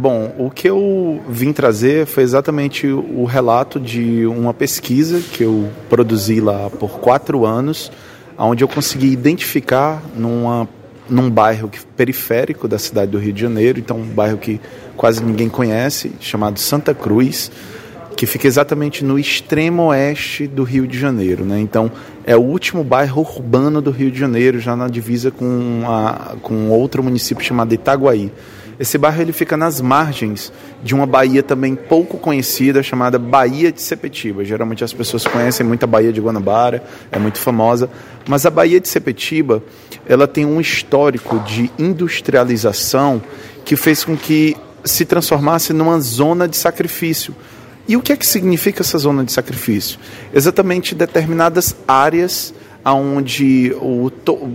Bom, o que eu vim trazer foi exatamente o relato de uma pesquisa que eu produzi lá por quatro anos, onde eu consegui identificar numa, num bairro periférico da cidade do Rio de Janeiro, então um bairro que quase ninguém conhece, chamado Santa Cruz, que fica exatamente no extremo oeste do Rio de Janeiro. Né? Então, é o último bairro urbano do Rio de Janeiro, já na divisa com, a, com outro município chamado Itaguaí. Esse bairro ele fica nas margens de uma baía também pouco conhecida chamada Baía de Sepetiba. Geralmente as pessoas conhecem muito a Baía de Guanabara, é muito famosa, mas a Baía de Sepetiba, ela tem um histórico de industrialização que fez com que se transformasse numa zona de sacrifício. E o que é que significa essa zona de sacrifício? Exatamente determinadas áreas onde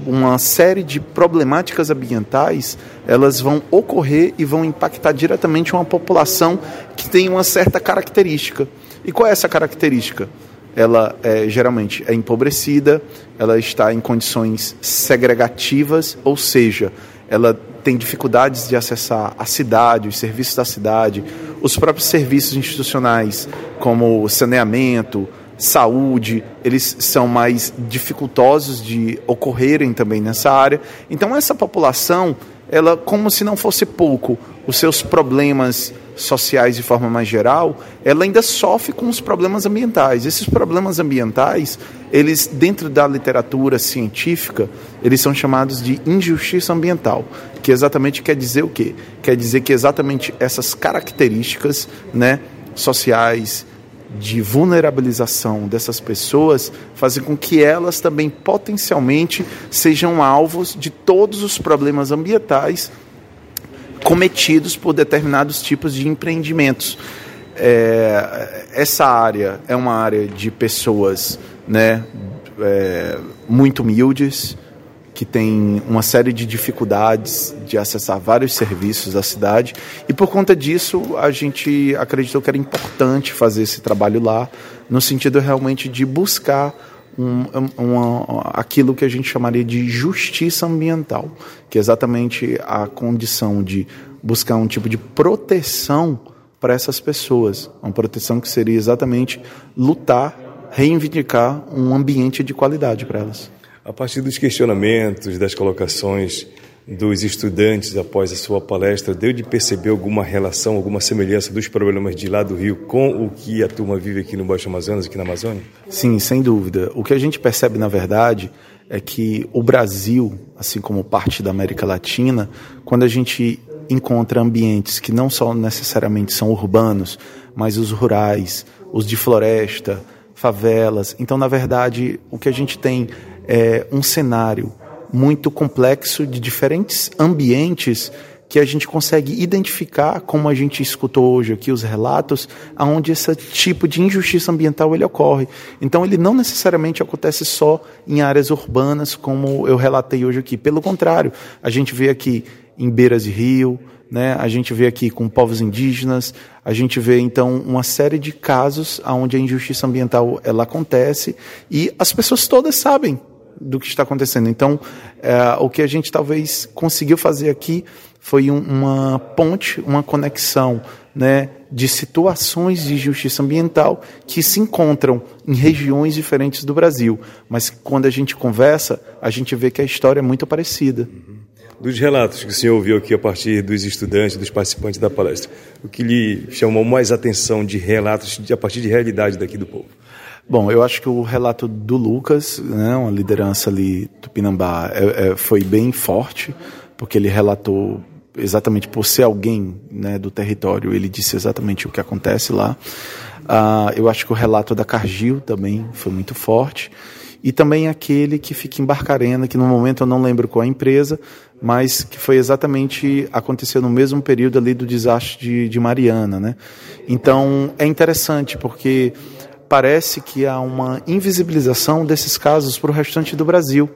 uma série de problemáticas ambientais elas vão ocorrer e vão impactar diretamente uma população que tem uma certa característica. E qual é essa característica? Ela é, geralmente é empobrecida, ela está em condições segregativas, ou seja, ela tem dificuldades de acessar a cidade, os serviços da cidade, os próprios serviços institucionais, como saneamento, saúde, eles são mais dificultosos de ocorrerem também nessa área. Então essa população, ela como se não fosse pouco, os seus problemas sociais de forma mais geral, ela ainda sofre com os problemas ambientais. Esses problemas ambientais, eles dentro da literatura científica, eles são chamados de injustiça ambiental, que exatamente quer dizer o quê? Quer dizer que exatamente essas características, né, sociais, de vulnerabilização dessas pessoas fazem com que elas também potencialmente sejam alvos de todos os problemas ambientais cometidos por determinados tipos de empreendimentos. É, essa área é uma área de pessoas né, é, muito humildes, que tem uma série de dificuldades de acessar vários serviços da cidade e por conta disso a gente acreditou que era importante fazer esse trabalho lá no sentido realmente de buscar um, uma, aquilo que a gente chamaria de justiça ambiental, que é exatamente a condição de buscar um tipo de proteção para essas pessoas, uma proteção que seria exatamente lutar, reivindicar um ambiente de qualidade para elas. A partir dos questionamentos, das colocações dos estudantes após a sua palestra, deu de perceber alguma relação, alguma semelhança dos problemas de lá do Rio com o que a turma vive aqui no Baixo Amazonas, aqui na Amazônia? Sim, sem dúvida. O que a gente percebe, na verdade, é que o Brasil, assim como parte da América Latina, quando a gente encontra ambientes que não só necessariamente são urbanos, mas os rurais, os de floresta, favelas. Então, na verdade, o que a gente tem é, um cenário muito complexo de diferentes ambientes que a gente consegue identificar, como a gente escutou hoje aqui os relatos, aonde esse tipo de injustiça ambiental ele ocorre. Então ele não necessariamente acontece só em áreas urbanas, como eu relatei hoje aqui. Pelo contrário, a gente vê aqui em beiras de rio, né? A gente vê aqui com povos indígenas, a gente vê então uma série de casos onde a injustiça ambiental ela acontece e as pessoas todas sabem do que está acontecendo. Então, é, o que a gente talvez conseguiu fazer aqui foi um, uma ponte, uma conexão né, de situações de justiça ambiental que se encontram em regiões diferentes do Brasil. Mas quando a gente conversa, a gente vê que a história é muito parecida. Dos relatos que o senhor ouviu aqui a partir dos estudantes, dos participantes da palestra, o que lhe chamou mais atenção de relatos a partir de realidade daqui do povo? Bom, eu acho que o relato do Lucas, né, uma liderança ali do é, é, foi bem forte, porque ele relatou exatamente por ser alguém né, do território, ele disse exatamente o que acontece lá. Uh, eu acho que o relato da Cargill também foi muito forte. E também aquele que fica em Barcarena, que no momento eu não lembro qual é a empresa, mas que foi exatamente, aconteceu no mesmo período ali do desastre de, de Mariana. Né? Então é interessante, porque parece que há uma invisibilização desses casos para o restante do Brasil,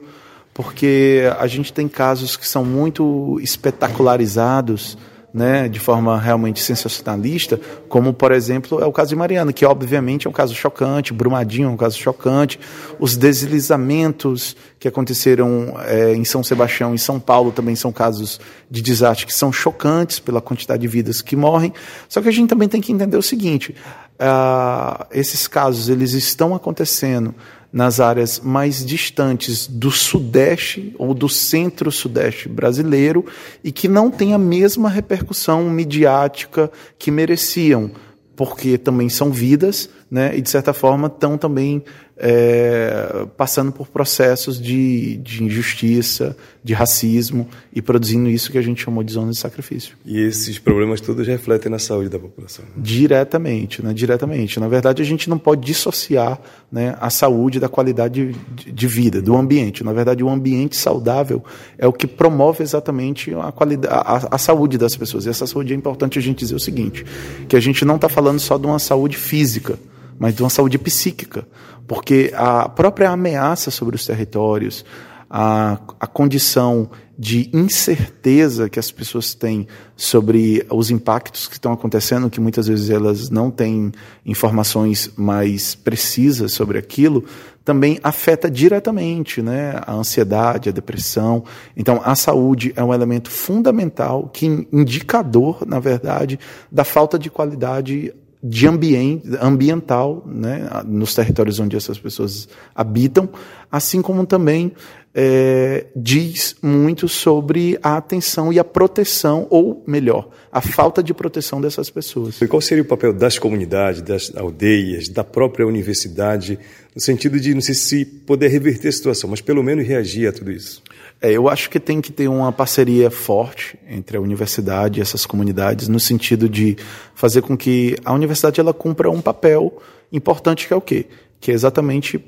porque a gente tem casos que são muito espetacularizados né, de forma realmente sensacionalista, como por exemplo é o caso de Mariana, que obviamente é um caso chocante, Brumadinho é um caso chocante, os deslizamentos que aconteceram é, em São Sebastião e São Paulo também são casos de desastre que são chocantes pela quantidade de vidas que morrem. Só que a gente também tem que entender o seguinte: uh, esses casos eles estão acontecendo nas áreas mais distantes do sudeste ou do centro-sudeste brasileiro e que não têm a mesma repercussão midiática que mereciam, porque também são vidas, né, e de certa forma estão também é, passando por processos de, de injustiça, de racismo e produzindo isso que a gente chamou de zona de sacrifício. E esses problemas todos refletem na saúde da população? Né? Diretamente, né? diretamente. Na verdade, a gente não pode dissociar né, a saúde da qualidade de, de vida, do ambiente. Na verdade, o ambiente saudável é o que promove exatamente a, qualidade, a, a saúde das pessoas. E essa saúde é importante a gente dizer o seguinte, que a gente não está falando só de uma saúde física, mas de uma saúde psíquica, porque a própria ameaça sobre os territórios, a, a condição de incerteza que as pessoas têm sobre os impactos que estão acontecendo, que muitas vezes elas não têm informações mais precisas sobre aquilo, também afeta diretamente né, a ansiedade, a depressão. Então, a saúde é um elemento fundamental, que indicador, na verdade, da falta de qualidade de ambiente, ambiental né, nos territórios onde essas pessoas habitam, assim como também é, diz muito sobre a atenção e a proteção, ou melhor, a falta de proteção dessas pessoas. E qual seria o papel das comunidades, das aldeias, da própria universidade, no sentido de, não sei se poder reverter a situação, mas pelo menos reagir a tudo isso? É, eu acho que tem que ter uma parceria forte entre a universidade e essas comunidades, no sentido de fazer com que a universidade ela cumpra um papel importante que é o quê? Que é exatamente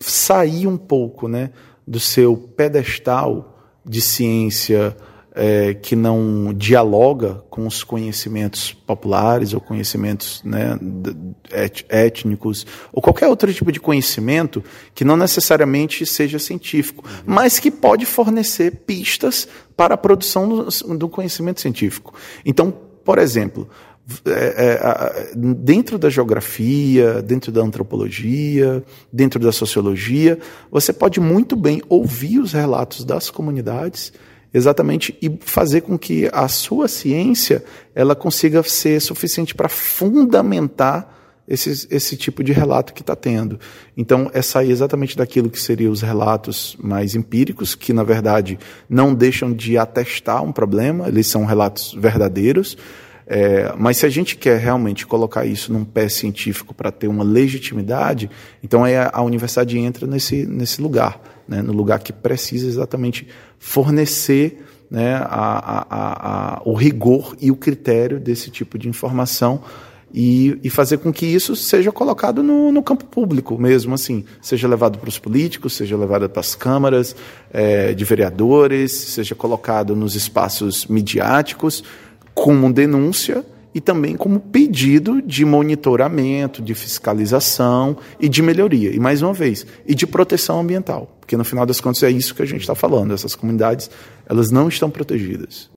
sair um pouco né, do seu pedestal de ciência é, que não dialoga com os conhecimentos populares ou conhecimentos né, étnicos ou qualquer outro tipo de conhecimento que não necessariamente seja científico, uhum. mas que pode fornecer pistas para a produção do, do conhecimento científico. Então, por exemplo, é, é, dentro da geografia, dentro da antropologia, dentro da sociologia, você pode muito bem ouvir os relatos das comunidades exatamente e fazer com que a sua ciência ela consiga ser suficiente para fundamentar esse, esse tipo de relato que está tendo. Então, é sair exatamente daquilo que seriam os relatos mais empíricos, que na verdade não deixam de atestar um problema, eles são relatos verdadeiros. É, mas se a gente quer realmente colocar isso num pé científico para ter uma legitimidade, então é a, a universidade entra nesse, nesse lugar né, no lugar que precisa exatamente fornecer né, a, a, o rigor e o critério desse tipo de informação e, e fazer com que isso seja colocado no, no, campo público mesmo, assim, seja levado para os políticos, seja levado para as câmaras é, de vereadores, seja colocado nos espaços midiáticos como denúncia e também como pedido de monitoramento, de fiscalização e de melhoria. E mais uma vez, e de proteção ambiental, porque no final das contas é isso que a gente está falando. Essas comunidades elas não estão protegidas.